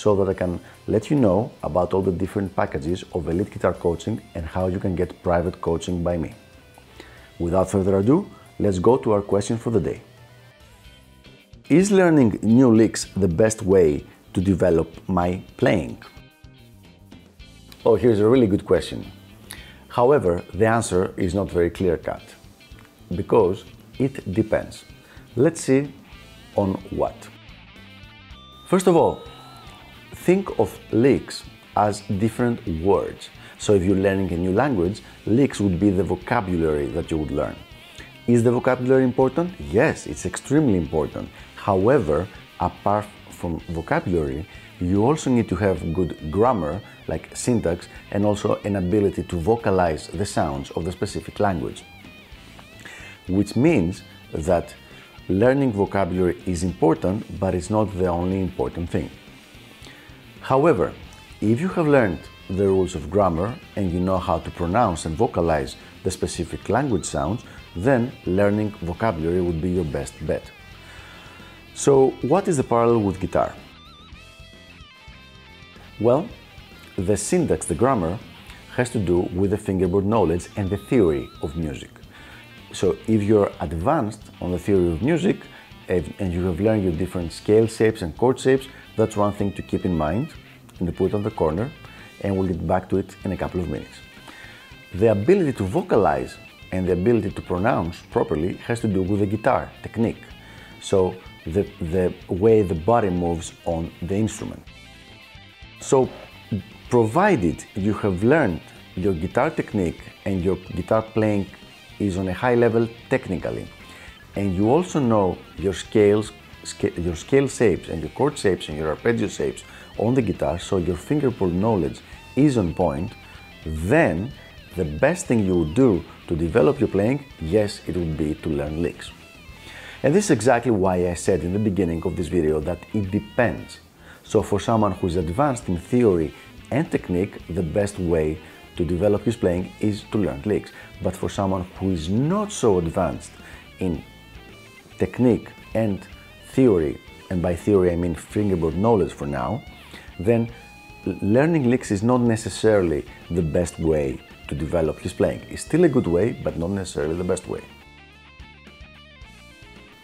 so that I can let you know about all the different packages of Elite Guitar Coaching and how you can get private coaching by me. Without further ado, let's go to our question for the day. Is learning new licks the best way to develop my playing? Oh, here's a really good question. However, the answer is not very clear cut because it depends. Let's see on what. First of all, think of licks as different words. So if you're learning a new language, licks would be the vocabulary that you would learn. Is the vocabulary important? Yes, it's extremely important. However, apart from vocabulary, you also need to have good grammar, like syntax, and also an ability to vocalize the sounds of the specific language. Which means that learning vocabulary is important, but it's not the only important thing. However, if you have learned the rules of grammar and you know how to pronounce and vocalize the specific language sounds, then learning vocabulary would be your best bet. So, what is the parallel with guitar? Well, the syntax, the grammar, has to do with the fingerboard knowledge and the theory of music. So if you're advanced on the theory of music and you have learned your different scale shapes and chord shapes, that's one thing to keep in mind and put on the corner and we'll get back to it in a couple of minutes. The ability to vocalize and the ability to pronounce properly has to do with the guitar technique. So the, the way the body moves on the instrument. So provided you have learned your guitar technique and your guitar playing is on a high level technically, and you also know your scales, your scale shapes and your chord shapes and your arpeggio shapes on the guitar, so your fingerboard knowledge is on point, then the best thing you would do to develop your playing, yes, it would be to learn licks. And this is exactly why I said in the beginning of this video that it depends. So for someone who is advanced in theory and technique, the best way to develop his playing is to learn licks. But for someone who is not so advanced in technique and theory, and by theory I mean fingerboard knowledge for now, then learning licks is not necessarily the best way to develop his playing. It's still a good way, but not necessarily the best way.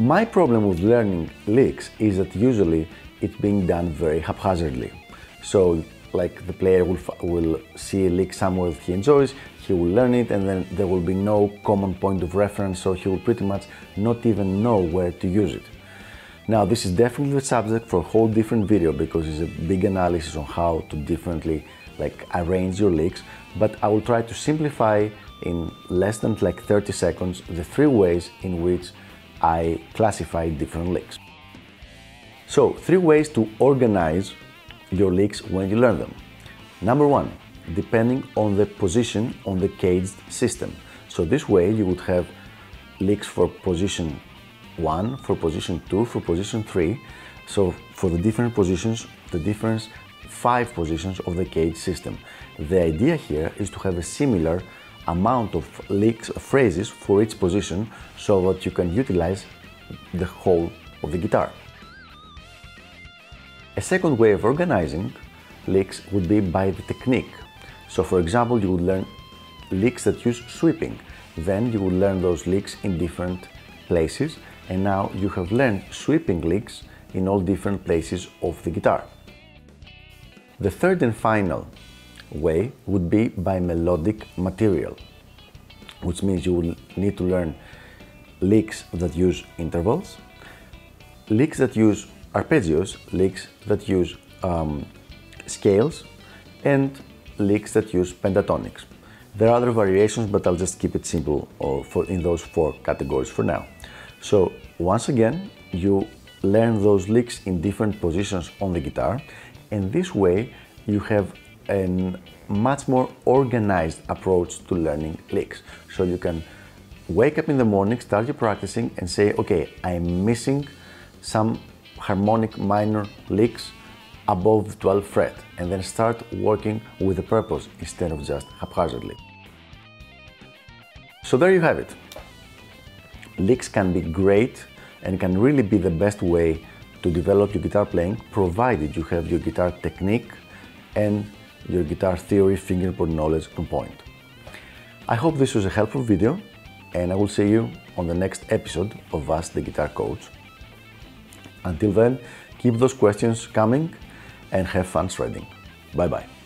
My problem with learning licks is that usually it's being done very haphazardly. So like the player will, will see a lick somewhere that he enjoys, he will learn it, and then there will be no common point of reference, so he will pretty much not even know where to use it. Now, this is definitely the subject for a whole different video because it's a big analysis on how to differently like arrange your licks, but I will try to simplify in less than like 30 seconds the three ways in which I classify different licks. So, three ways to organize your licks when you learn them. Number one, depending on the position on the CAGED system. So this way you would have licks for position one, for position two, for position three. So for the different positions, the different five positions of the CAGED system. The idea here is to have a similar amount of licks, phrases for each position so that you can utilize the whole of the guitar. A second way of organizing licks would be by the technique. So for example, you would learn licks that use sweeping. Then you would learn those licks in different places and now you have learned sweeping licks in all different places of the guitar. The third and final way would be by melodic material, which means you will need to learn licks that use intervals, licks that use arpeggios, licks that use um, scales, and licks that use pentatonics. There are other variations, but I'll just keep it simple uh, for, in those four categories for now. So once again, you learn those licks in different positions on the guitar and this way you have a much more organized approach to learning licks. So you can wake up in the morning, start your practicing and say, okay, I'm missing some harmonic minor licks above the 12th fret and then start working with a purpose instead of just haphazardly. So there you have it. Licks can be great and can really be the best way to develop your guitar playing provided you have your guitar technique and your guitar theory fingerboard knowledge on point. I hope this was a helpful video and I will see you on the next episode of Ask the Guitar Coach. Until then, keep those questions coming and have fun shredding. Bye bye.